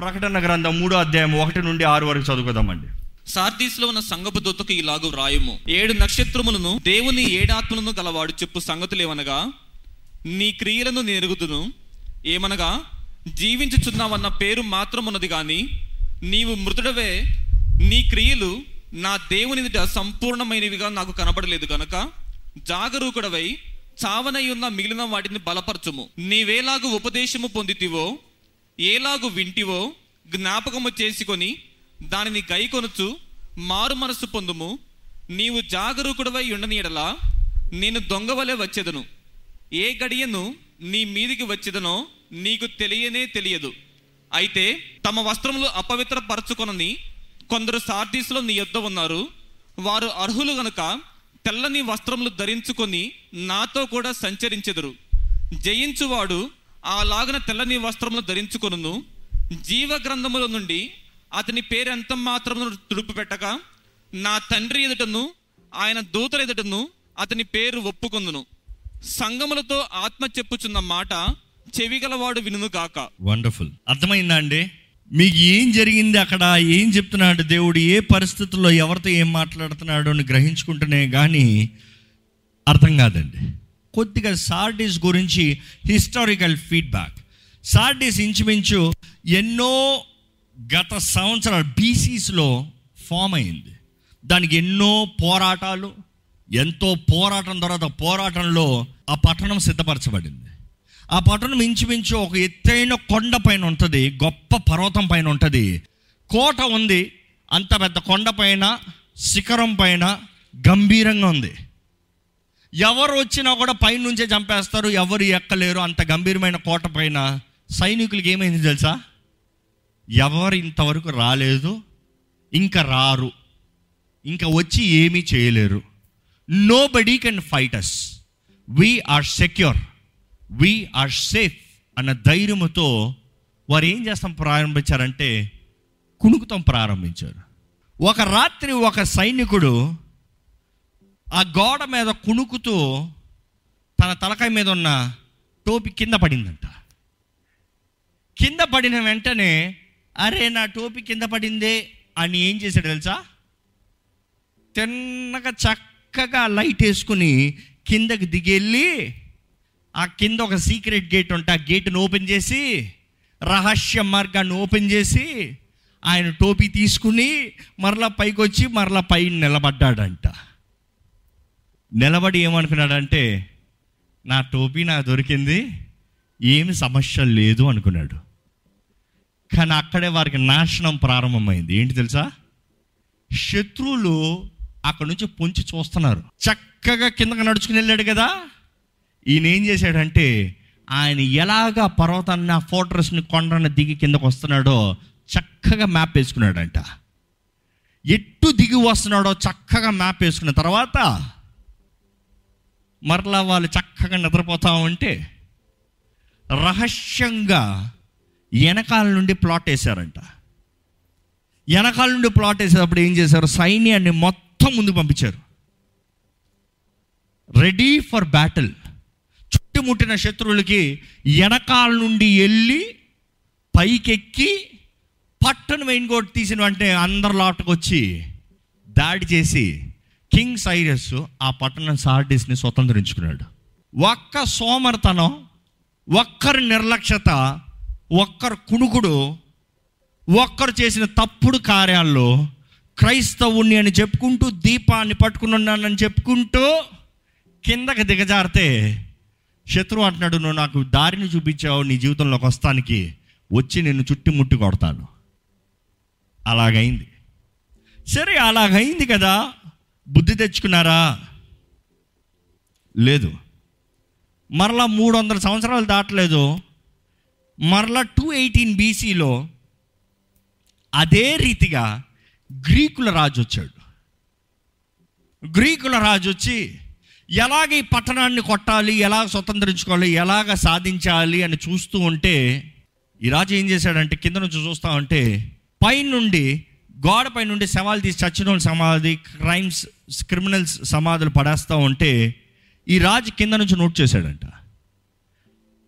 ప్రకటన గ్రంథం మూడో అధ్యాయం ఒకటి నుండి ఆరు వరకు చదువుకుందామండి. సార్దీస్లో ఉన్న సంగపు దూతకు ఇలాగు రాయము ఏడు నక్షత్రములను దేవుని ఏడాత్మలను గలవాడు చెప్పు సంగతులేవనగా నీ క్రియలను నెరుగుదును. ఏమనగా జీవించుచున్నావన్న పేరు మాత్రమున్నది కానీ నీవు మృతుడవే నీ క్రియలు నా దేవుని సంపూర్ణమైనవిగా నాకు కనబడలేదు గనక జాగరూకుడవై చావనై ఉన్న మిగిలిన వాటిని బలపరచుము. నీవేలాగు ఉపదేశము పొందితివో ఏలాగు వింటివో జ్ఞాపకము చేసుకొని దానిని గైకొనుచు మారు మనస్సు పొందుము. నీవు జాగరూకుడవై ఉండనీయడలా నేను దొంగవలే వచ్చేదను. ఏ గడియను నీ మీదికి వచ్చేదనో నీకు తెలియనే తెలియదు. అయితే తమ వస్త్రములు అపవిత్రపరచుకొనని కొందరు సార్దీసులో నీ యొద్ద ఉన్నారు. వారు అర్హులు గనుక తెల్లని వస్త్రములు ధరించుకొని నాతో కూడా సంచరించెదరు. జయించువాడు ఆ లాగున తెల్లని వస్త్రములు ధరించుకొనును. జీవ గ్రంథముల నుండి అతని పేరు ఎంత మాత్రము తుడుపు పెట్టక నా తండ్రి ఎదుటను ఆయన దూతల ఎదుటను అతని పేరు ఒప్పుకొందును. సంగములతో ఆత్మ చెప్పుచున్న మాట చెవిగలవాడు వినును గాక. వండర్ఫుల్ అర్థమైందా అండి? మీకు ఏం జరిగింది అక్కడ? ఏం చెప్తున్నాడు దేవుడు? ఏ పరిస్థితుల్లో ఎవరితో ఏం మాట్లాడుతున్నాడు అని గ్రహించుకుంటేనే కానీ అర్థం కాదండి. కొద్దిగా సార్డీస్ గురించి హిస్టారికల్ ఫీడ్బ్యాక్ సార్డీస్ ఇంచుమించు ఎన్నో గత సంవత్సరాలు బీసీస్లో ఫామ్ అయింది. దానికి ఎన్నో పోరాటాలు ఎంతో పోరాటం తర్వాత పోరాటంలో ఆ పట్టణం సిద్ధపరచబడింది. ఆ పట్టణం ఇంచుమించు ఒక ఎత్తైన కొండ పైన ఉంటుంది గొప్ప పర్వతం పైన ఉంటుంది. కోట ఉంది అంత పెద్ద కొండ పైన శిఖరం పైన గంభీరంగా ఉంది. ఎవరు వచ్చినా కూడా పైనుంచే చంపేస్తారు ఎవరు ఎక్కలేరు అంత గంభీరమైన కోట పైన సైనికులకి ఏమైంది తెలుసా? ఎవరు ఇంతవరకు రాలేదు ఇంకా రారు ఇంకా వచ్చి ఏమీ చేయలేరు. Nobody can fight us are secure we are safe అన్న ధైర్యముతో వారు ఏం చేస్తాం ప్రారంభించారంటే కుణుకుతాం ప్రారంభించారు. ఒక రాత్రి ఒక సైనికుడు ఆ గోడ మీద కుణుకుతూ తన తలకాయ మీద ఉన్న టోపీ కింద పడిందంట. కింద పడిన వెంటనే అరే నా టోపీ కింద పడిందే అని ఏం చేశాడు తెలుసా? తిన్నగా చక్కగా లైట్ వేసుకుని కిందకి దిగెళ్ళి ఆ కింద ఒక సీక్రెట్ గేట్ ఉంటే ఆ గేట్ను ఓపెన్ చేసి రహస్య మార్గాన్ని ఓపెన్ చేసి ఆయన టోపీ తీసుకుని మరలా పైకి వచ్చి మరలా పైన నిలబడ్డాడంట. నిలబడి ఏమనుకున్నాడంటే నా టోపీ నాకు దొరికింది ఏమి సమస్య లేదు అనుకున్నాడు. కానీ అక్కడే వారికి నాశనం ప్రారంభమైంది. ఏంటి తెలుసా? శత్రువులు అక్కడ నుంచి పొంచి చూస్తున్నారు. చక్కగా కిందకి నడుచుకుని వెళ్ళాడు కదా. ఈయన ఏం చేశాడంటే ఆయన ఎలాగా పర్వతాన్ని ఆ ఫోర్ట్రెస్ని కొండని దిగి కిందకు వస్తున్నాడో చక్కగా మ్యాప్ వేసుకున్నాడంట. ఎట్టు దిగి వస్తున్నాడో చక్కగా మ్యాప్ వేసుకున్న తర్వాత మరలా వాళ్ళు చక్కగా నిద్రపోతా ఉంటే రహస్యంగా వెనకాల నుండి ప్లాట్ వేశారంట. వెనకాల నుండి ప్లాట్ వేసేటప్పుడు ఏం చేశారు? సైన్యాన్ని మొత్తం ముందు పంపించారు. రెడీ ఫర్ బ్యాటిల్ చుట్టుముట్టిన శత్రువులకి వెనకాల నుండి వెళ్ళి పైకెక్కి పట్టణ మెయిన్ కోట్ తీసిన వెంటనే అందరు లోటుకు వచ్చి దాడి చేసి కింగ్ సైరస్ ఆ పట్టణం సార్డిస్ని స్వతంత్రించుకున్నాడు. ఒక్క సోమర్తనం ఒక్కరి నిర్లక్ష్యత ఒక్కరు కుణుకుడు ఒక్కరు చేసిన తప్పుడు కార్యాల్లో క్రైస్తవుణ్ణి అని చెప్పుకుంటూ దీపాన్ని పట్టుకుని ఉన్నానని చెప్పుకుంటూ కిందకి దిగజారితే శత్రువు అంటున్నాడు నువ్వు నాకు దారిని చూపించావు నీ జీవితంలోకి వస్తానికి వచ్చి నిన్ను చుట్టుముట్టి కొడతాను. అలాగైంది. సరే అలాగైంది కదా. బుద్ధి తెచ్చుకున్నారా? లేదు. మరలా మూడు వందల సంవత్సరాలు దాటలేదు. మరలా టూ ఎయిటీన్ బీసీలో అదే రీతిగా గ్రీకుల రాజు వచ్చాడు. గ్రీకుల రాజు వచ్చి ఎలాగ ఈ పట్టణాన్ని కొట్టాలి ఎలా స్వతంత్రించుకోవాలి ఎలాగ సాధించాలి అని చూస్తూ ఉంటే ఈ రాజు ఏం చేశాడంటే కింద నుంచి చూస్తా ఉంటే పైనుండి గోడ పై నుండి సవాల్ తీసి చచ్చిన సమాధి క్రైమ్స్ క్రిమినల్స్ సమాధులు పడేస్తూ ఉంటే ఈ రాజు కింద నుంచి నోట్ చేశాడంట.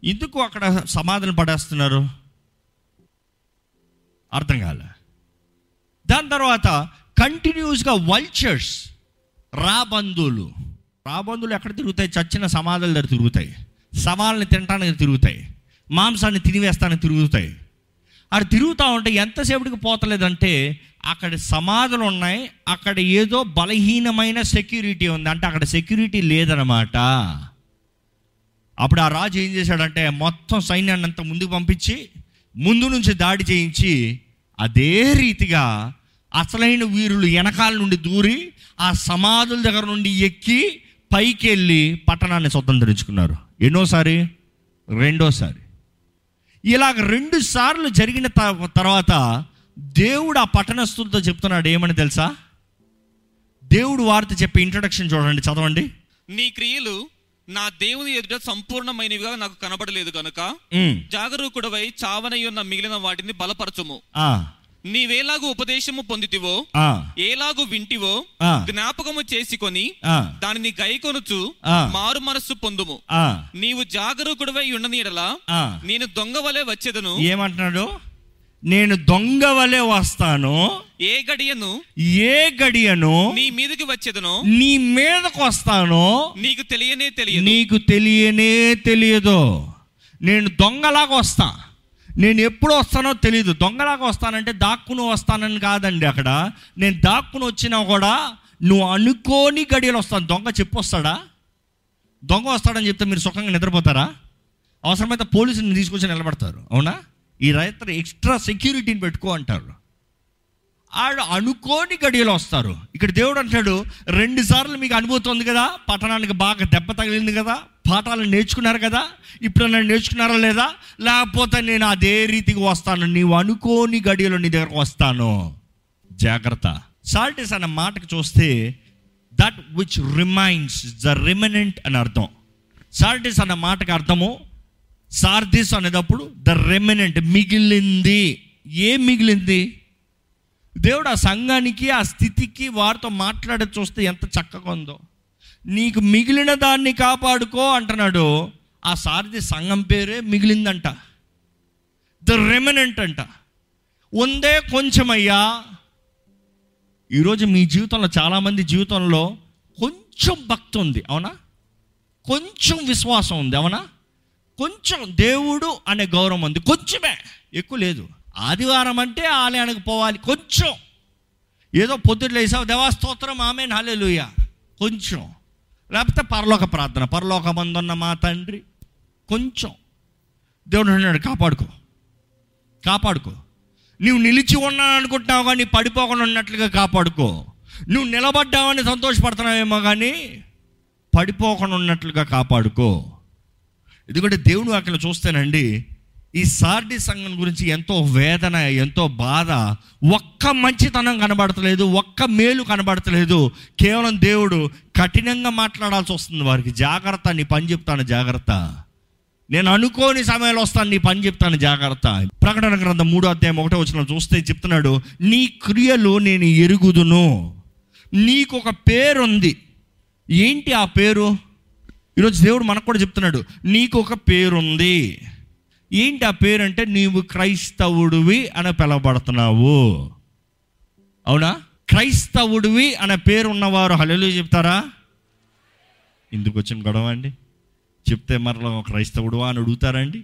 ఎందుకు అక్కడ సమాధులు పడేస్తున్నారు? అర్థం కాలే. దాని తర్వాత కంటిన్యూస్గా వల్చర్స్ రాబందులు. రాబందులు ఎక్కడ తిరుగుతాయి? చచ్చిన సమాధుల దగ్గర తిరుగుతాయి. సవాళ్ళని తినడానికి తిరుగుతాయి. మాంసాన్ని తినివేస్తానికి తిరుగుతాయి. అది తిరుగుతూ ఉంటే ఎంతసేపటికి పోతలేదంటే అక్కడ సమాధులు ఉన్నాయి అక్కడ ఏదో బలహీనమైన సెక్యూరిటీ ఉంది. అంటే అక్కడ సెక్యూరిటీ లేదనమాట అప్పుడు ఆ రాజు ఏం చేశాడంటే మొత్తం సైన్యాన్ని అంతా ముందుకు పంపించి ముందు నుంచి దాడి చేయించి అదే రీతిగా అసలైన వీరులు వెనకాల నుండి దూరి ఆ సమాధుల దగ్గర నుండి ఎక్కి పైకి వెళ్ళి పట్టణాన్ని స్వతంత్రించుకున్నారు. ఎన్నోసారి? రెండోసారి. ఇలాగ రెండు సార్లు జరిగిన తర్వాత దేవుడు ఆ పట్టణస్తులతో చెప్తున్నాడు ఏమని తెలుసా? దేవుడు వారితో చెప్పే ఇంట్రడక్షన్ చూడండి చదవండి. నీ క్రియలు నా దేవుని ఎదుట సంపూర్ణమైనవిగా నాకు కనబడలేదు ఉమ్, జాగరూకుడవై చావనయ్యున్న మిగిలిన వాటిని బలపరచుము. నీవేలాగు ఉపదేశము పొందితివో ఏలాగు వింటివో. జ్ఞాపకము చేసుకొని ఆ, దానిని గైకొనుచు ఆ. మారు మనస్సు పొందుము. ఆ, నీవు జాగరూకుడవై ఉండనీడలా. నేను దొంగ వలె వచ్చేదను. ఏమంటున్నాడు? నేను దొంగ వలె వస్తాను. ఏ గడియను? ఏ గడియను? నీ మీదకి వచ్చేదను. నీ మీదకు వస్తాను. నీకు తెలియనే తెలియదు. నీకు తెలియనే తెలియదు. నేను దొంగలాగా వస్తా. నేను ఎప్పుడు వస్తానో తెలియదు దొంగలాగా వస్తానంటే దాక్కుని వస్తానని కాదండి అక్కడ. నేను దాక్కుని వచ్చినా కూడా నువ్వు అనుకోని గడియలు వస్తాను. దొంగ చెప్పు వస్తాడా దొంగ వస్తాడని చెప్తే మీరు సుఖంగా నిద్రపోతారా? అవసరమైతే పోలీసుని తీసుకొచ్చి నిలబడతారు. అవునా? ఈ రైతు ఎక్స్ట్రా సెక్యూరిటీని పెట్టుకో అంటారు. ఆడు అనుకోని గడియలు వస్తారు. ఇక్కడ దేవుడు అంటాడు రెండు సార్లు మీకు అనుభూతి ఉంది కదా పట్టణానికి బాగా దెబ్బ తగిలింది కదా పాఠాలు నేర్చుకున్నారు కదా? ఇప్పుడు నన్ను నేర్చుకున్నారా లేదా? లేకపోతే నేను అదే రీతికి వస్తాను నీవు అనుకోని గడియలో నీ దగ్గరకు వస్తాను. జాగ్రత్త. సాల్టిస్ అన్న మాటకు చూస్తే that which remains the remnant అని అర్థం. సాల్టిస్ అన్న మాటకు అర్థము సార్దిస్ అనేటప్పుడు ద రెమినెంట్ మిగిలింది. ఏం మిగిలింది? దేవుడు ఆ సంఘానికి ఆ స్థితికి వారితో మాట్లాడే చూస్తే ఎంత చక్కగా ఉందో. నీకు మిగిలిన దాన్ని కాపాడుకో అంటున్నాడు. ఆ సారథి సంఘం పేరే మిగిలిందంట. ద రెమినెంట్ అంట. ఉందే కొంచెమయ్యా. ఈరోజు మీ జీవితంలో చాలామంది జీవితంలో కొంచెం భక్తి ఉంది. అవునా? కొంచెం విశ్వాసం ఉంది. అవునా? కొంచెం దేవుడు అనే గౌరవం ఉంది. కొంచెమే. ఎక్కువ లేదు. ఆదివారం అంటే ఆలయానికి పోవాలి. కొంచెం. ఏదో పొద్దుట్లేసావు లేసావు ఆమె నాలేలుయ కొంచెం. లేకపోతే పరలోక ప్రార్థన. పరలోకమందున్న మా తండ్రి. కొంచెం. దేవుడు అన్నాడు కాపాడుకో. కాపాడుకో. నువ్వు నిలిచి ఉన్నాను అనుకుంటున్నావు కానీ పడిపోకుండా ఉన్నట్లుగా కాపాడుకో. నువ్వు నిలబడ్డావని సంతోషపడుతున్నావేమో కానీ పడిపోకుండా ఉన్నట్లుగా కాపాడుకో. ఎందుకంటే దేవుడు అక్కడ చూస్తేనండి ఈ సార్డి సంఘం గురించి ఎంతో వేదన ఎంతో బాధ. ఒక్క మంచితనం కనబడతలేదు ఒక్క మేలు కనబడతలేదు. కేవలం దేవుడు కఠినంగా మాట్లాడాల్సి వస్తుంది వారికి. జాగ్రత్త నీ పని చెప్తాను జాగ్రత్త. నేను అనుకోని సమయంలో వస్తాను నీ పని చెప్తాను జాగ్రత్త. ప్రకటన గ్రంథం మూడో అధ్యాయం ఒకటో వచ్చిన చూస్తే చెప్తున్నాడు నీ క్రియలు నేను ఎరుగుదును. నీకు ఒక పేరుంది. ఏంటి ఆ పేరు? ఈరోజు దేవుడు మనకు కూడా చెప్తున్నాడు నీకు ఒక పేరుంది. ఏంటి ఆ పేరు అంటే నీవు క్రైస్తవుడివి అని పిలవబడుతున్నావు. అవునా? క్రైస్తవుడివి అనే పేరు ఉన్నవారు హలో చెప్తారా? ఇందుకు వచ్చిన గొడవ అండి. చెప్తే మరలా క్రైస్తవుడు అని అడుగుతారండి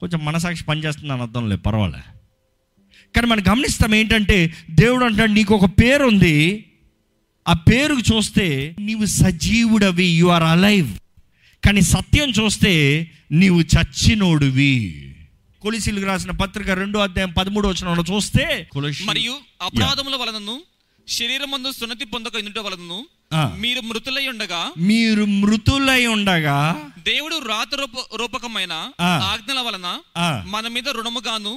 కొంచెం మనసాక్షి పనిచేస్తుందని అర్థం లేదు పర్వాలే. కానీ మనం గమనిస్తాం ఏంటంటే దేవుడు అంటాడు నీకు ఒక పేరు ఉంది ఆ పేరుకు చూస్తే నీవు సజీవుడవి యు ఆర్ అలైవ్ కానీ సత్యం చూస్తే నీవు చచ్చినోడివి. కొలిసిలకు రాసిన పత్రిక రెండో అధ్యాయం పదమూడు వచ్చిన చూస్తే మరియు అపరాధముల వలనను శరీరమందు సున్నతి పొందక ఎన్నుట వలనను. మీరు మృతులై ఉండగా మీరు మృతులై ఉండగా దేవుడు రాత రూప రూపకమైన. ఆజ్ఞల వలన మన మీద రుణముగాను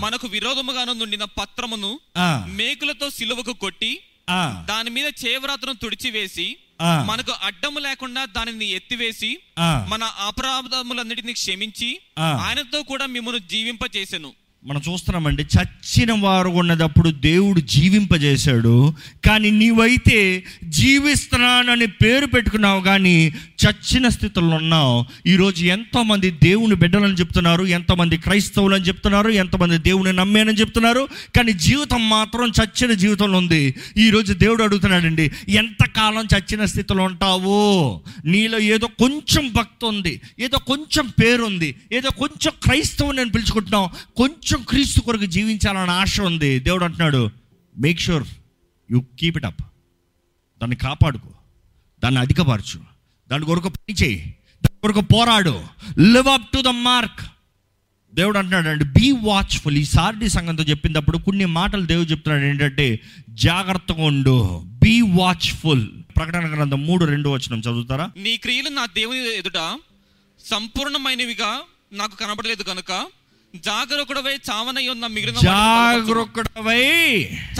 మనకు విరోధముగాను నుండిన పత్రమును మేకులతో సిలువకు కొట్టి ఆ, దాని మీద చేవ్రాతను తుడిచివేసి మనకు అడ్డము లేకుండా దానిని ఎత్తివేసి. మన అపరాధములన్నిటిని క్షమించి. ఆయనతో కూడా మిమ్మల్ని జీవింపచేసెను మనం చూస్తున్నామండి చచ్చిన వారు ఉన్నదప్పుడు దేవుడు జీవింపజేశాడు కానీ నీవైతే జీవిస్తున్నానని పేరు పెట్టుకున్నావు కానీ చచ్చిన స్థితిలో ఉన్నావు. ఈరోజు ఎంతోమంది దేవుని బిడ్డలని చెప్తున్నారు ఎంతోమంది క్రైస్తవులు అని చెప్తున్నారు ఎంతమంది దేవుని నమ్మేనని చెప్తున్నారు కానీ జీవితం మాత్రం చచ్చిన జీవితంలో ఉంది. ఈరోజు దేవుడు అడుగుతున్నాడండి ఎంతకాలం చచ్చిన స్థితిలో ఉంటావు? నీలో ఏదో కొంచెం భక్తి ఉంది ఏదో కొంచెం పేరు ఉంది ఏదో కొంచెం క్రైస్తవుని నేను పిలుచుకుంటున్నావు కొంచెం క్రీస్తు కొరకు జీవించాలని ఆశ ఉంది. దేవుడు అంటున్నాడు make sure you keep it up దాన్ని కాపాడుకో దాన్ని అధికపరచు. దాని కొరకు పని చేయి. దాని కొరకు పోరాడు. Live up to the mark దేవుడు అంటున్నాడు బీ వాచ్ఫుల్ ఈ సార్డి సంఘంతో చెప్పినప్పుడు కొన్ని మాటలు దేవుడు చెప్తున్నాడు ఏంటంటే జాగ్రత్తగా ఉండు. బీ వాచ్ఫుల్ ప్రకటన గ్రంథం మూడు రెండు వచ్చిన చదువుతారా? నీ క్రియలు నా దేవుని ఎదుట సంపూర్ణమైనవిగా నాకు కనబడలేదు కనుక జాగరూకుడవై చావనై ఉన్న మిగిలిన. జాగరూకుడవై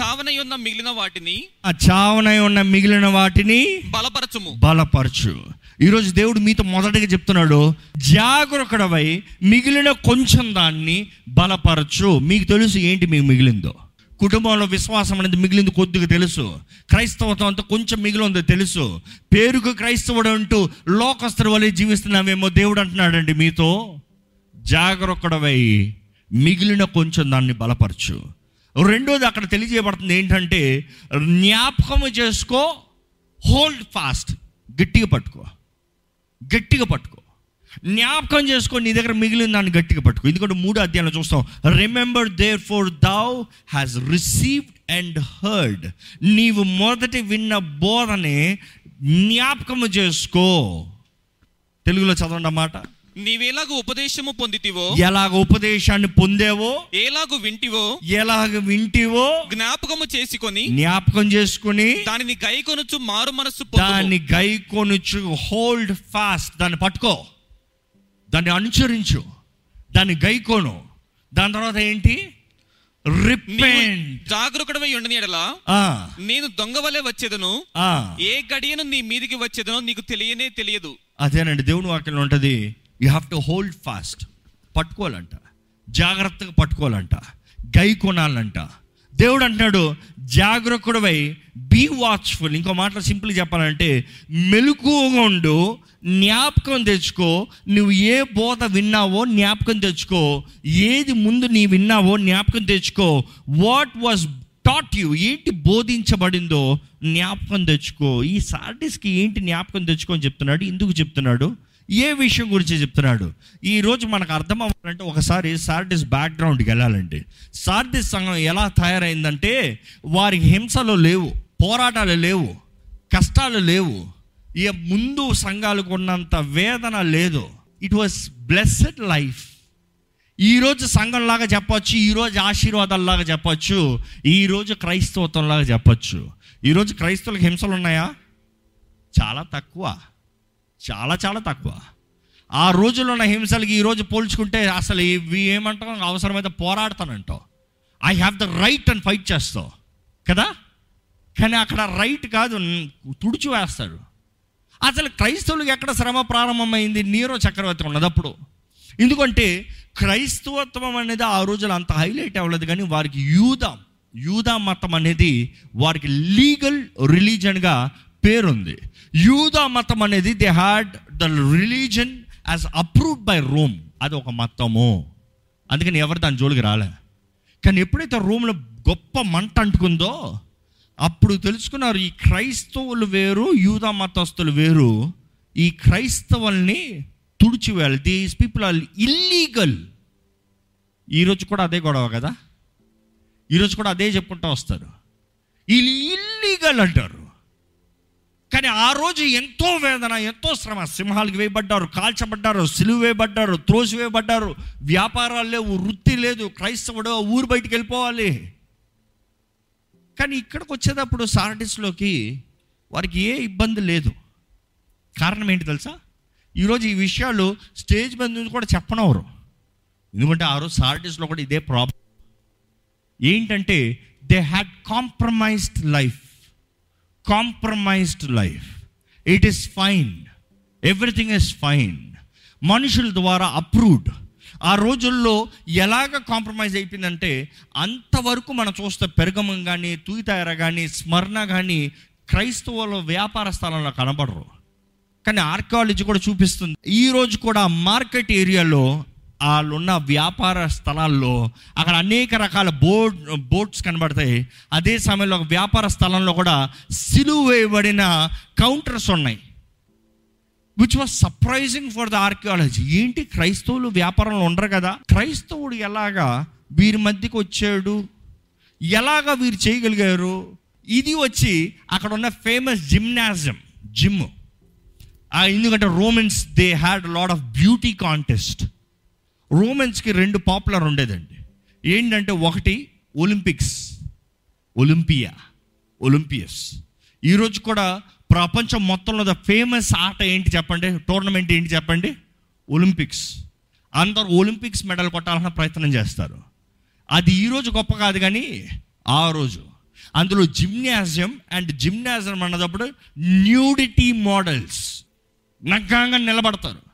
చావనై ఉన్న మిగిలిన వాటిని ఆ చావనై ఉన్న మిగిలిన వాటిని బలపరచుము. బలపరచు. ఈరోజు దేవుడు మీతో మొదటగా చెప్తున్నాడు జాగరూకుడవై మిగిలిన కొంచెం దాన్ని బలపరచు. మీకు తెలుసు ఏంటి మీకు మిగిలిందో. కుటుంబంలో విశ్వాసం అనేది మిగిలింది కొద్దిగా తెలుసు. క్రైస్తవత్వం అంతా కొంచెం మిగిలి ఉందో తెలుసు. పేరుకు క్రైస్తవుడు అంటూ లోకస్తుల వలె జీవిస్తున్నామేమో దేవుడు అంటున్నాడండి మీతో. జాగరూకుడవై మిగిలిన కొంచెం దాన్ని బలపరచు. రెండోది అక్కడ తెలియజేయబడుతుంది ఏంటంటే జ్ఞాపకము చేసుకో హోల్డ్ ఫాస్ట్ గట్టిగా పట్టుకో. గట్టిగా పట్టుకో. జ్ఞాపకం చేసుకో నీ దగ్గర మిగిలిన దాన్ని గట్టిగా పట్టుకో. ఎందుకంటే మూడు అధ్యాయంలో చూస్తాం remember therefore thou has received and heard నీవు మొదటి విన్న బోధనే జ్ఞాపకము చేసుకో. తెలుగులో చదవండి అన్నమాట నీవేలాగు ఉపదేశము పొందితివో? ఎలాగ ఉపదేశాన్ని పొందేవో? ఏలాగు వింటివో? ఎలాగ వింటివో? జ్ఞాపకము చేసుకొని జ్ఞాపకం చేసుకుని దానిని గైకొనుచు మారు మనస్సు దాన్ని గైకొనుచు హోల్డ్ ఫాస్ట్ దాన్ని పట్టుకో. దాన్ని అనుసరించు. దాన్ని గైకోను. దాని తర్వాత ఏంటి? రిపెంట్ జాగరూకుడవై ఉండని ఎడలా నేను దొంగ వలె వచ్చేదను. ఏ గడియను నీ మీదికి వచ్చేదనో నీకు తెలియనే తెలియదు. అదేనండి దేవుని వాక్యంలో ఉంటుంది you have to hold fast పట్టుకోవాలంట. జాగ్రత్తగా పట్టుకోవాలంట. గై కొనాలంట. దేవుడు అంటున్నాడు జాగ్రత్తడవై బీ వాచ్ఫుల్ ఇంకో మాటలో సింపుల్ చెప్పాలంటే మెలకువగా ఉండు జ్ఞాపకం తెచ్చుకో నువ్వు ఏ బోధ విన్నావో జ్ఞాపకం తెచ్చుకో ఏది ముందు నీ విన్నావో జ్ఞాపకం తెచ్చుకో వాట్ వాజ్ టాట్ యు ఏంటి బోధించబడిందో జ్ఞాపకం తెచ్చుకో. ఈ సార్టిస్కి ఏంటి జ్ఞాపకం తెచ్చుకో అని చెప్తున్నాడు ఎందుకు చెప్తున్నాడు? ఏ విషయం గురించి చెప్తున్నాడు? ఈరోజు మనకు అర్థం అవ్వాలంటే ఒకసారి సార్టిస్ బ్యాక్గ్రౌండ్కి వెళ్ళాలండి. సార్దిస్ సంఘం ఎలా తయారైందంటే వారికి హింసలు లేవు పోరాటాలు లేవు కష్టాలు లేవు. ఇక ముందు సంఘాలకు ఉన్నంత వేదన లేదు. ఇట్ వాస్ బ్లెస్సెడ్ లైఫ్ ఈరోజు సంఘంలాగా చెప్పచ్చు ఈరోజు ఆశీర్వాదాలలాగా చెప్పచ్చు ఈరోజు క్రైస్తవత్వంలాగా చెప్పచ్చు. ఈరోజు క్రైస్తవులకు హింసలు ఉన్నాయా చాలా తక్కువ. చాలా చాలా తక్కువ. ఆ రోజుల్లో ఉన్న హింసలకి ఈరోజు పోల్చుకుంటే అసలు ఇవి ఏమంటాం? అవసరమైతే పోరాడతానంటావు. ఐ హ్యావ్ ద రైట్ అని ఫైట్ చేస్తావు కదా? కానీ అక్కడ రైట్ కాదు తుడిచి వేస్తాడు. అసలు క్రైస్తవులకు ఎక్కడ శ్రమ ప్రారంభమైంది? నీరో చక్రవర్తి ఉన్నదప్పుడు. ఎందుకంటే క్రైస్తవత్వం అనేది ఆ రోజులు అంత హైలైట్ అవ్వలేదు కానీ వారికి యూదా యూదా మతం అనేది వారికి లీగల్ రిలీజన్గా పేరుంది. యూదా మతం అనేది they had the religion as approved by Rome అది ఒక మతము. అందుకని ఎవరు దాని జోలికి రాలే. కానీ ఎప్పుడైతే రోమ్లో గొప్ప మంట అంటుకుందో అప్పుడు తెలుసుకున్నారు ఈ క్రైస్తవులు వేరు యూదా మతస్థులు వేరు. ఈ క్రైస్తవుల్ని తుడిచివేయాలి. దీస్ పీపుల్ ఆర్ ఇల్లీగల్ ఈరోజు కూడా అదే గొడవ కదా? ఈరోజు కూడా అదే చెప్పుకుంటూ వస్తారు. వీళ్ళు ఇల్లీగల్ అంటారు. కానీ ఆ రోజు ఎంతో వేదన ఎంతో శ్రమ. సింహాలకు వేయబడ్డారు కాల్చబడ్డారు సిలువ వేయబడ్డారు త్రోసి వేయబడ్డారు. వ్యాపారాలు లేవు వృత్తి లేదు క్రైస్తవుడు ఊరు బయటికి వెళ్ళిపోవాలి. కానీ ఇక్కడికి వచ్చేటప్పుడు సారటిస్లోకి వారికి ఏ ఇబ్బంది లేదు. కారణం ఏంటి తెలుసా? ఈరోజు ఈ విషయాలు స్టేజ్ మీద నుంచి కూడా చెప్పనవరు. ఎందుకంటే ఆ రోజు సారటిస్లో కూడా ఇదే ప్రాబ్లం. ఏంటంటే they had compromised life compromised life it is fine everything is fine మనుషుల ద్వారా అప్రూవ్డ్ ఆ రోజుల్లో ఎలాగ కాంప్రమైజ్ అయిపోయిందంటే అంతవరకు మనం చూస్తే పెరగమం కానీ తూయితాయర కానీ స్మరణ కానీ క్రైస్తవుల వ్యాపార స్థలంలో కనబడరు. కానీ ఆర్కియాలజీ కూడా చూపిస్తుంది. ఈ రోజు కూడా మార్కెట్ ఏరియాలో వాళ్ళున్న వ్యాపార స్థలాల్లో అక్కడ అనేక రకాల బోర్డ్ బోట్స్ కనబడతాయి. అదే సమయంలో ఒక వ్యాపార స్థలంలో కూడా సిలువ వేయబడిన కౌంటర్స్ ఉన్నాయి. Which was surprising for the archaeology ఏంటి? క్రైస్తవులు వ్యాపారంలో ఉండరు కదా? క్రైస్తవుడు ఎలాగా వీరి మధ్యకి వచ్చాడు? ఎలాగా వీరు చేయగలిగారు? ఇది వచ్చి అక్కడ ఉన్న ఫేమస్ జిమ్నాజియం జిమ్ ఎందుకంటే Romans they had lot of beauty contest రోమన్స్కి రెండు పాపులర్ ఉండేదండి. ఏంటంటే ఒకటి ఒలింపిక్స్ ఒలింపియా ఒలింపియస్ ఈరోజు కూడా ప్రపంచం మొత్తంలో ద ఫేమస్ ఆట ఏంటి చెప్పండి? టోర్నమెంట్ ఏంటి చెప్పండి? ఒలింపిక్స్ అందరూ ఒలింపిక్స్ మెడల్ కొట్టాలన్న ప్రయత్నం చేస్తారు. అది ఈరోజు గొప్ప కాదు కానీ ఆ రోజు. అందులో జిమ్నాజియం అండ్ జిమ్నాజియం అన్నదప్పుడు న్యూడిటీ మోడల్స్ నగ్గాంగా నిలబడతారు.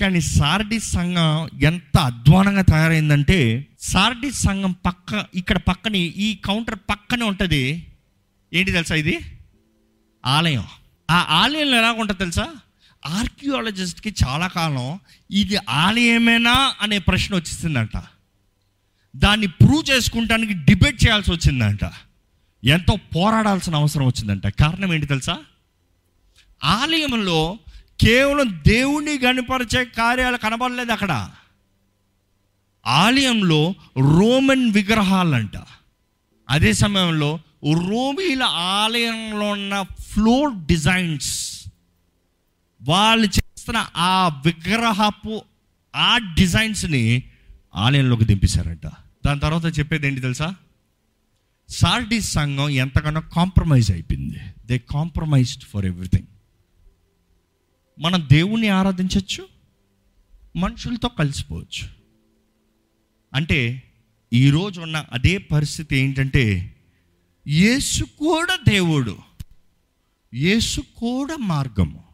కానీ సార్డి సంఘం ఎంత అధ్వానంగా తయారైందంటే సార్డి సంఘం పక్క ఇక్కడ పక్కనే ఈ కౌంటర్ పక్కనే ఉంటుంది. ఏంటి తెలుసా ఇది? ఆలయం. ఆ ఆలయంలో ఎలా ఉంటుంది తెలుసా? ఆర్కియాలజిస్ట్కి చాలా కాలం ఇది ఆలయమేనా అనే ప్రశ్న వచ్చేసిందంట దాన్ని ప్రూవ్ చేసుకుంటానికి డిబేట్ చేయాల్సి వచ్చిందంట. ఎంతో పోరాడాల్సిన అవసరం వచ్చిందంట. కారణం ఏంటి తెలుసా? ఆలయంలో కేవలం దేవుణ్ణి కనపరిచే కార్యాలు కనబడలేదు అక్కడ. ఆలయంలో రోమన్ విగ్రహాలంట. అదే సమయంలో రోమీల ఆలయంలో ఉన్న ఫ్లోర్ డిజైన్స్ వాళ్ళు చేస్తున్న ఆ విగ్రహపు ఆ డిజైన్స్ని ఆలయంలోకి దింపేశారంట. దాని తర్వాత చెప్పేది ఏంటి తెలుసా? సార్డీస్ సంఘం ఎంతగానో కాంప్రమైజ్ అయిపోయింది. దే కాంప్రమైజ్డ్ ఫర్ ఎవ్రీథింగ్ మనం దేవుణ్ణి ఆరాధించవచ్చు మనుషులతో కలిసిపోవచ్చు. అంటే ఈరోజు ఉన్న అదే పరిస్థితి ఏంటంటే యేసు కూడా దేవుడు యేసు కూడా మార్గము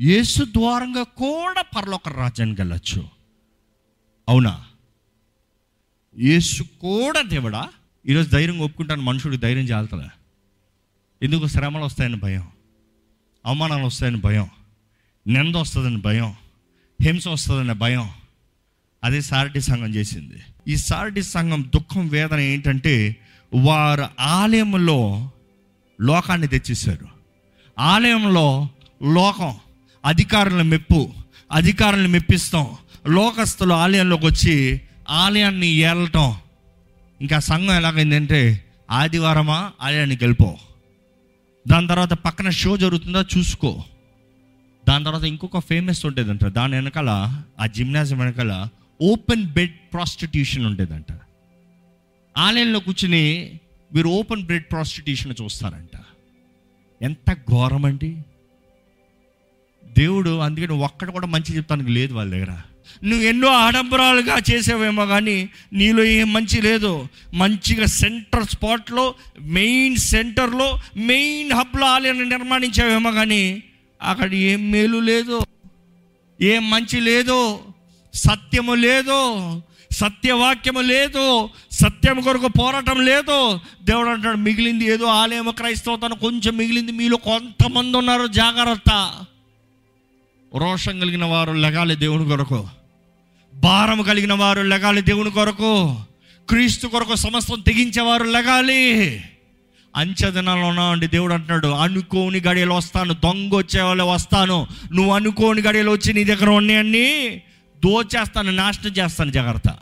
యేసు ద్వారంగా కూడా పరలోక రాజ్యానికి వెళ్ళచ్చు. అవునా? యేసు కూడా దేవుడా? ఈరోజు ధైర్యం ఒప్పుకుంటాను మనుషుడికి ధైర్యం చాలుతుందా ఎందుకు శ్రమలు వస్తాయని భయం అవమానాలు వస్తాయని భయం. నింద వస్తుందని భయం హింస వస్తుందనే భయం. అదే సారటి సంఘం చేసింది. ఈ సారటి సంఘం దుఃఖం వేదన ఏంటంటే వారు ఆలయంలో లోకాన్ని తెచ్చేశారు. ఆలయంలో లోకం అధికారులను మెప్పు అధికారులను మెప్పిస్తాం. లోకస్తులు ఆలయంలోకి వచ్చి ఆలయాన్ని ఏలటం. ఇంకా సంఘం ఎలాగైందంటే ఆదివారమా ఆలయానికి వెళ్ళిపో. దాని తర్వాత పక్కన షో జరుగుతుందా చూసుకో. దాని తర్వాత ఇంకొక ఫేమస్ ఉండేదంట. దాని వెనకాల ఆ జిమ్నాజియం వెనకాల ఓపెన్ బెడ్ ప్రాస్టిట్యూషన్ ఉండేదంట. ఆలయంలో కూర్చుని మీరు ఓపెన్ బెడ్ ప్రాస్టిట్యూషన్ చూస్తారంట. ఎంత ఘోరం అండి దేవుడు అందుకే నువ్వు ఒక్కటి కూడా మంచి చెప్తానికి లేదు వాళ్ళ దగ్గర. నువ్వు ఎన్నో ఆడంబరాలుగా చేసావేమో కానీ నీలో ఏం మంచి లేదు. మంచిగా సెంటర్ స్పాట్లో మెయిన్ సెంటర్లో మెయిన్ హబ్లో ఆలయాన్ని నిర్మాణించావేమో కానీ అక్కడ ఏం మేలు లేదు. ఏం మంచి లేదో. సత్యము లేదో. సత్యవాక్యము లేదు. సత్యం కొరకు పోరాటం లేదు. దేవుడు అంటాడు మిగిలింది ఏదో ఆలయము క్రైస్తవతను కొంచెం మిగిలింది మీలో కొంతమంది ఉన్నారు జాగ్రత్త. రోషం కలిగిన వారు లెగాలి దేవుని కొరకు. భారం కలిగిన వారు లెగాలి దేవుని కొరకు. క్రీస్తు కొరకు సమస్తం తెగించేవారు లెగాలి. అంచెదనాలు ఉన్నామండి దేవుడు అంటున్నాడు అనుకోని గడియలు వస్తాను దొంగ వచ్చే వాళ్ళు వస్తాను. నువ్వు అనుకోని గడియలు వచ్చి నీ దగ్గర ఉన్నాయన్నీ దోచేస్తాను నాశనం చేస్తాను జాగ్రత్త.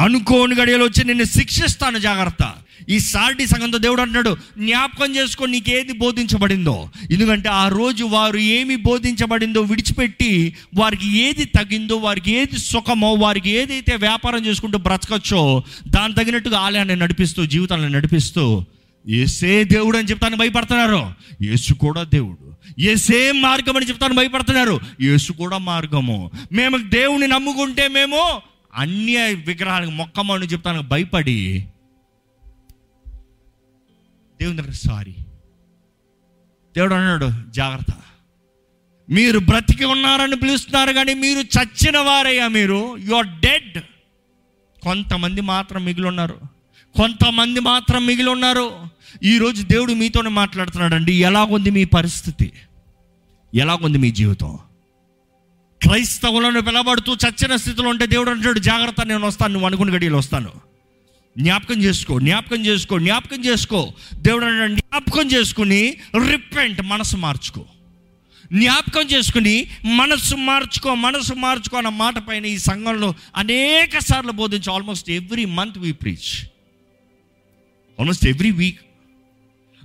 అనుకోని గడియలు వచ్చి నిన్ను శిక్షిస్తాను జాగ్రత్త. ఈ సార్డి సంఘంతో దేవుడు అంటున్నాడు జ్ఞాపకం చేసుకో నీకేది బోధించబడిందో. ఎందుకంటే ఆ రోజు వారు ఏమి బోధించబడిందో విడిచిపెట్టి వారికి ఏది తగిందో వారికి ఏది సుఖమో వారికి ఏదైతే వ్యాపారం చేసుకుంటూ బ్రతకచ్చో దాని తగినట్టుగా ఆలయాన్ని నడిపిస్తూ జీవితాలను నడిపిస్తూ ఏసే దేవుడు అని చెప్తాను భయపడుతున్నారు. యేసు కూడా దేవుడు. ఏసే మార్గం అని చెప్తాను భయపడుతున్నారు. యేసు కూడా మార్గము. మేము దేవుని నమ్ముకుంటే మేము అన్య విగ్రహాలకు మొక్కమని చెప్తాను భయపడి. దేవుని దగ్గర సారీ. దేవుడు అన్నాడు జాగ్రత్త. మీరు బ్రతికి ఉన్నారని పిలుస్తున్నారు కానీ మీరు చచ్చిన వారయ్యా మీరు. యువర్ డెడ్ కొంతమంది మాత్రం మిగిలి ఉన్నారు. కొంతమంది మాత్రం మిగిలి ఉన్నారు. ఈరోజు దేవుడు మీతోనే మాట్లాడుతున్నాడండి. ఎలాగుంది మీ పరిస్థితి? ఎలాగుంది మీ జీవితం? క్రైస్తవులను పిలబడుతూ చచ్చిన స్థితిలో ఉంటే దేవుడు అంటాడు జాగ్రత్త నేను వస్తాను నువ్వు అనుకుని గడియలు వస్తాను. జ్ఞాపకం చేసుకో జ్ఞాపకం చేసుకో జ్ఞాపకం చేసుకో. దేవుడు అంటాడు జ్ఞాపకం చేసుకుని రిపెంట్ మనసు మార్చుకో. జ్ఞాపకం చేసుకుని మనసు మార్చుకో మనసు మార్చుకో అన్న మాట పైన ఈ సంఘంలో అనేక సార్లు బోధించి almost every month we preach almost every week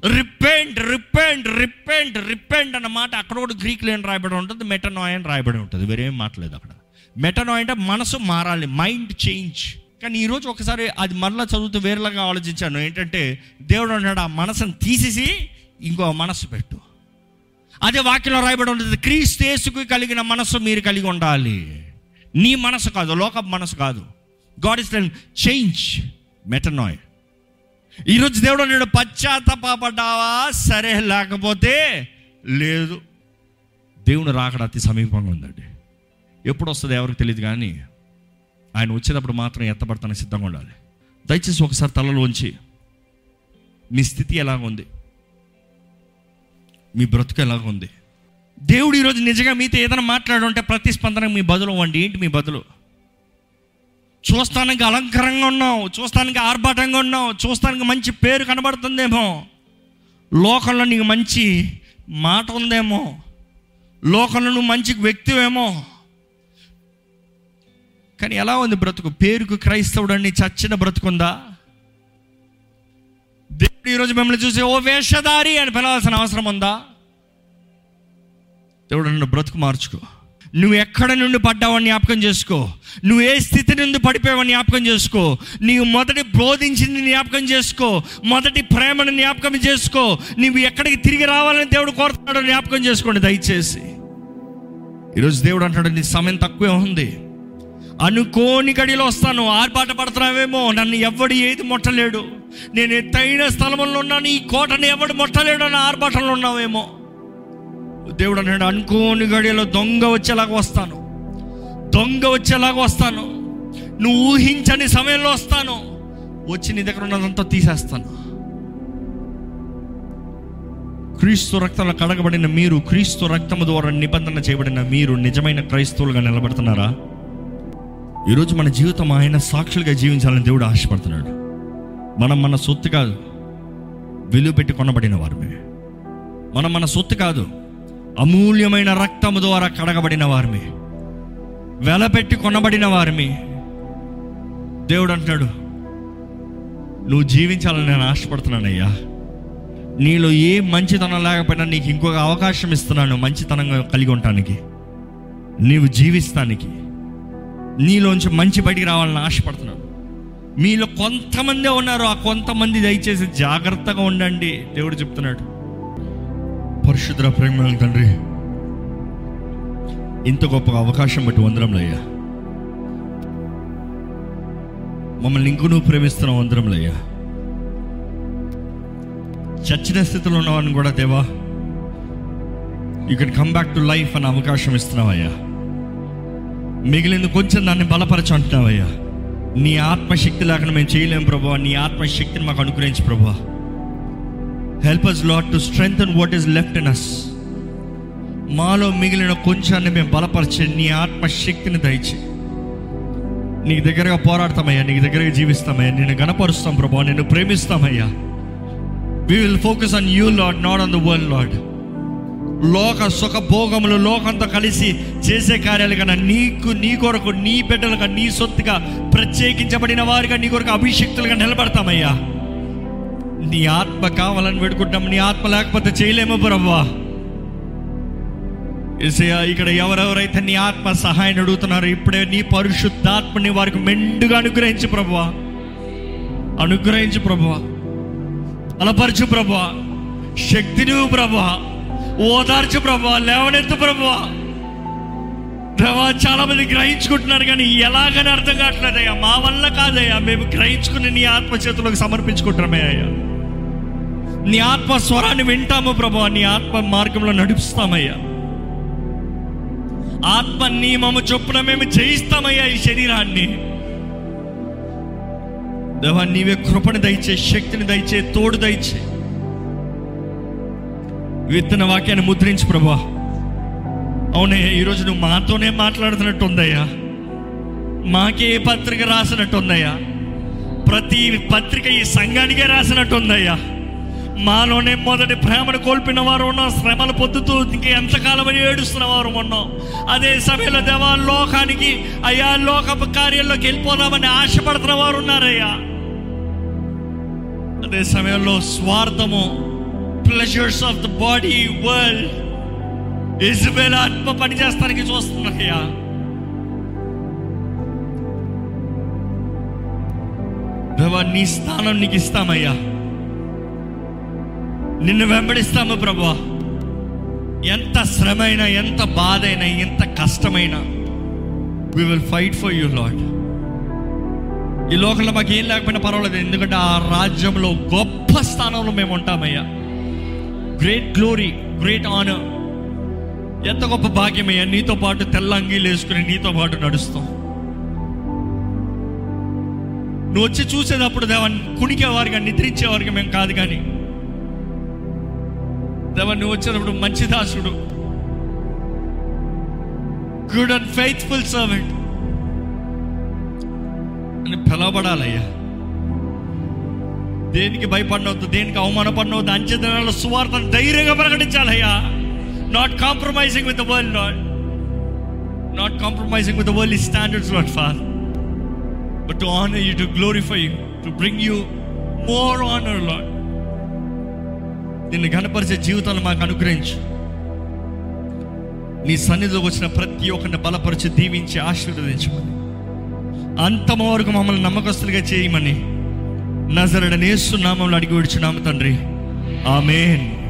repent repent repent repent అన్న మాట అక్కడ కూడా గ్రీక్లో ఏం రాయబడి ఉంటుంది? మెటనాయ్ అని రాయబడి ఉంటుంది. వేరేం మాట్లేదు అక్కడ. మెటనాయ్ అంటే మనసు మారాలి మైండ్ చేంజ్ కానీ ఈరోజు ఒకసారి అది మరలా చదువుతూ వేరేలాగా ఆలోచించాను. ఏంటంటే దేవుడు అన్నాడు ఆ మనసును తీసేసి ఇంకో మనసు పెట్టు. అదే వాక్యంలో రాయబడి ఉంటుంది క్రీస్తేసుకు కలిగిన మనసు మీరు కలిగి ఉండాలి. నీ మనసు కాదు లోక మనసు కాదు. గాడ్ ఇస్ చేంజ్ మెటనాయ్ ఈరోజు దేవుడు నేను పశ్చాత్తాపడ్డావా? సరే లేకపోతే లేదు. దేవుని రాకడ అతి సమీపంగా ఉందండి. ఎప్పుడు వస్తుంది ఎవరికి తెలియదు కానీ ఆయన వచ్చేటప్పుడు మాత్రం ఎత్తబడతానికి సిద్ధంగా ఉండాలి. దయచేసి ఒకసారి తలలోంచి మీ స్థితి ఎలాగుంది మీ బ్రతుకు ఎలాగుంది దేవుడు ఈరోజు నిజంగా మీతో ఏదైనా మాట్లాడుంటే ప్రతిస్పందన మీ బదులు వండి ఏంటి మీ బదులు? చూస్తానికి అలంకరంగా ఉన్నావు చూస్తానికి ఆర్భాటంగా ఉన్నావు చూస్తానికి మంచి పేరు కనబడుతుందేమో. లోకంలో నీకు మంచి మాట ఉందేమో. లోకంలో నువ్వు మంచి వ్యక్తివేమో. కానీ ఎలా ఉంది బ్రతుకు? పేరుకు క్రైస్తవుడని చచ్చిన బ్రతుకుందా? దేవుడు ఈరోజు మిమ్మల్ని చూసి ఓ వేషధారి అని పిలవాల్సిన అవసరం ఉందా? దేవుడు నన్ను బ్రతుకు మార్చుకో. నువ్వు ఎక్కడ నుండి పడ్డావని జ్ఞాపకం చేసుకో. నువ్వు ఏ స్థితి నుండి పడిపోయావని జ్ఞాపకం చేసుకో. నీవు మొదటి బోధించింది జ్ఞాపకం చేసుకో. మొదటి ప్రేమను జ్ఞాపకం చేసుకో. నువ్వు ఎక్కడికి తిరిగి రావాలని దేవుడు కోరుతున్నాడో జ్ఞాపకం చేసుకోండి దయచేసి. ఈరోజు దేవుడు అంటాడు నీ సమయం తక్కువే ఉంది. అనుకోని గడిలో వస్తాను. ఆర్పాట పడుతున్నావేమో. నన్ను ఎవడు ఏది ముట్టలేడు. నేను ఎత్తైన స్థలంలో ఉన్నాను. ఈ కోటని ఎవడు ముట్టలేడు అని ఆర్భాటంలో ఉన్నావేమో. దేవుడు అన్నాడు అనుకోని గడియలో దొంగ వచ్చేలాగా వస్తాను. దొంగ వచ్చేలాగా వస్తాను. నువ్వు ఊహించని సమయంలో వస్తాను. వచ్చి నీ దగ్గర ఉన్నదంతా తీసేస్తాను. క్రీస్తు రక్తంలో కడగబడిన మీరు క్రీస్తు రక్తము ద్వారా నిబంధన చేయబడిన మీరు నిజమైన క్రైస్తవులుగా నిలబడుతున్నారా? ఈరోజు మన జీవితం ఆయన సాక్షులుగా జీవించాలని దేవుడు ఆశపడుతున్నాడు. మనం మన సొత్తు కాదు విలువ పెట్టి కొనబడిన వారమే. మనం మన సొత్తు కాదు అమూల్యమైన రక్తము ద్వారా కడగబడిన వారిమి. వెలపెట్టి కొనబడిన వారిమి. దేవుడు అంటున్నాడు నువ్వు జీవించాలని నేను ఆశపడుతున్నానయ్యా. నీలో ఏ మంచితనం లేకపోయినా నీకు ఇంకొక అవకాశం ఇస్తున్నాను మంచితనంగా కలిగి ఉండటానికి. నీవు జీవిస్తానికి. నీలోంచి మంచి బయటికి రావాలని ఆశపడుతున్నాను. మీలో కొంతమందే ఉన్నారు. ఆ కొంతమంది దయచేసి జాగ్రత్తగా ఉండండి. దేవుడు చెప్తున్నాడు. పరిశుద్ర ప్రేమ తండ్రి ఇంత గొప్ప అవకాశం బట్టి వందరంలయ్యా మమ్మల్ని ఇంకూ ప్రేమిస్తున్న ప్రేమిస్తున్నావు చచ్చిన స్థితిలో ఉన్నవాడిని కూడా దేవా you can come back to life అనే అవకాశం ఇస్తున్నావయ్యా మిగిలింది కొంచెం దాన్ని బలపరచంటున్నావయ్యా నీ ఆత్మశక్తి లేకుండా మేము చేయలేము ప్రభా నీ ఆత్మశక్తిని మాకు అనుగ్రహించు ప్రభా help us lot to strength what is left in us మాలో మిగిలిన కొంచాన్ని మేము బలపరిచే నీ ఆత్మశక్తిని దయచి. నీకు దగ్గరగా పోరాడతామయ్యా నీకు దగ్గరగా జీవిస్తామయ్యా. నేను గణపరుస్తాం ప్రభా నిన్ను ప్రేమిస్తామయ్యా. We will focus on you Lord not on the world Lord లోక సుఖ భోగములు లోకంతో కలిసి చేసే కార్యాలు కన్నా నీకు నీ కొరకు నీ బిడ్డలుగా నీ సొత్తుగా ప్రత్యేకించబడిన వారిగా నీ కొరకు అభిషక్తులుగా నిలబడతామయ్యా. నీ ఆత్మ కావాలని పెడుకుంటాం నీ ఆత్మ లేకపోతే చేయలేము ప్రభా. ఏసయ్యా ఇక్కడ ఎవరెవరైతే నీ ఆత్మ సహాయం అడుగుతున్నారో ఇప్పుడే నీ పరిశుద్ధాత్మని వారికి మెండుగా అనుగ్రహించు ప్రభువా అనుగ్రహించు ప్రభువా అలపరచు ప్రభువా శక్తిని ప్రభువా ఓదార్చు ప్రభువా లేవనెత్తు ప్రభువా ప్రభా చాలా మంది గ్రహించుకుంటున్నారు కానీ ఎలాగని అర్థం కావట్లేదయ్యా. మా వల్ల కాదయ్యా. మేము గ్రహించుకుని నీ ఆత్మ చేతులకు సమర్పించుకుంటున్నామే అయ్యా నీ ఆత్మ స్వరాన్ని వింటాము ప్రభా. నీ ఆత్మ మార్గంలో నడుపుస్తామయ్యా ఆత్మ నియమము చొప్పున మేము జయిస్తామయ్యా ఈ శరీరాన్ని. దేవా నీవే కృపను దయచే శక్తిని దయచే తోడు దయచే. విత్తన వాక్యాన్ని ముద్రించు ప్రభా. అవునయ్యా ఈరోజు నువ్వు మాతోనే మాట్లాడుతున్నట్టు ఉందయ్యా మాకే పత్రిక రాసినట్టు ఉందయ్యా ప్రతి పత్రిక ఈ సంఘానికే రాసినట్టు ఉందయ్యా మాలోనే మొదటి ప్రేమను కోల్పిన వారు ఉన్నాం శ్రమలు పొద్దుతూ ఇంక ఎంతకాలం ఏడుస్తున్న వారు ఉన్నాం. అదే సమయంలో దేవా లోకానికి అయ్యా లోక కార్యంలోకి వెళ్ళిపోదామని ఆశపడుతున్న వారు ఉన్నారయ్యా. అదే సమయంలో స్వార్థము pleasures of the body world Israel ఆత్మ పనిచేస్తానికి చూస్తున్నారయ్యా. దేవా నీ స్థానం నీకు ఇస్తామయ్యా. నిన్ను వెంబడిస్తాము ప్రభా ఎంత శ్రమైనా ఎంత బాధైనా ఎంత కష్టమైనా we will fight for you Lord ఈ లోకంలో మాకు ఏం లేకపోయినా పర్వాలేదు ఎందుకంటే ఆ రాజ్యంలో గొప్ప స్థానంలో మేము ఉంటామయ్యా. గ్రేట్ గ్లోరీ గ్రేట్ ఆనర్ ఎంత గొప్ప భాగ్యమయ్యా నీతో పాటు తెల్ల అంగీలు వేసుకుని నీతో పాటు నడుస్తాం. నువ్వు వచ్చి చూసేటప్పుడు దేవా కుణికేవారుగా నిద్రించేవారుగా మేము కాదు కానీ దేవా నువ్వు వచ్చినప్పుడు మంచి దాసుడు. గుడ్ అండ్ ఫెయిత్ఫుల్ సర్వెంట్ అని పిలవబడాలయ్యా. దేనికి భయపడినవద్దు దేనికి అవమానపడినవద్దు అంచెదనాల సువార్తను ధైర్యంగా ప్రకటించాలయ్యా. Not compromising with the world Lord not compromising with the world standards Lord father but to honour you to glorify you, to bring you more honor, నిన్ను ఘనపరిచే జీవితాలు మాకు అనుగ్రహించు. నీ సన్నిధిలోకి వచ్చిన ప్రతి ఒక్కరిని బలపరిచి దీవించి ఆశీర్వదించమని. అంతమ వరకు మమ్మల్ని నమ్మకస్తులుగా చేయమని. నజరడనేస్తున్నామంలో అడిగి విడిచున్నాము తండ్రి. ఆమెన్.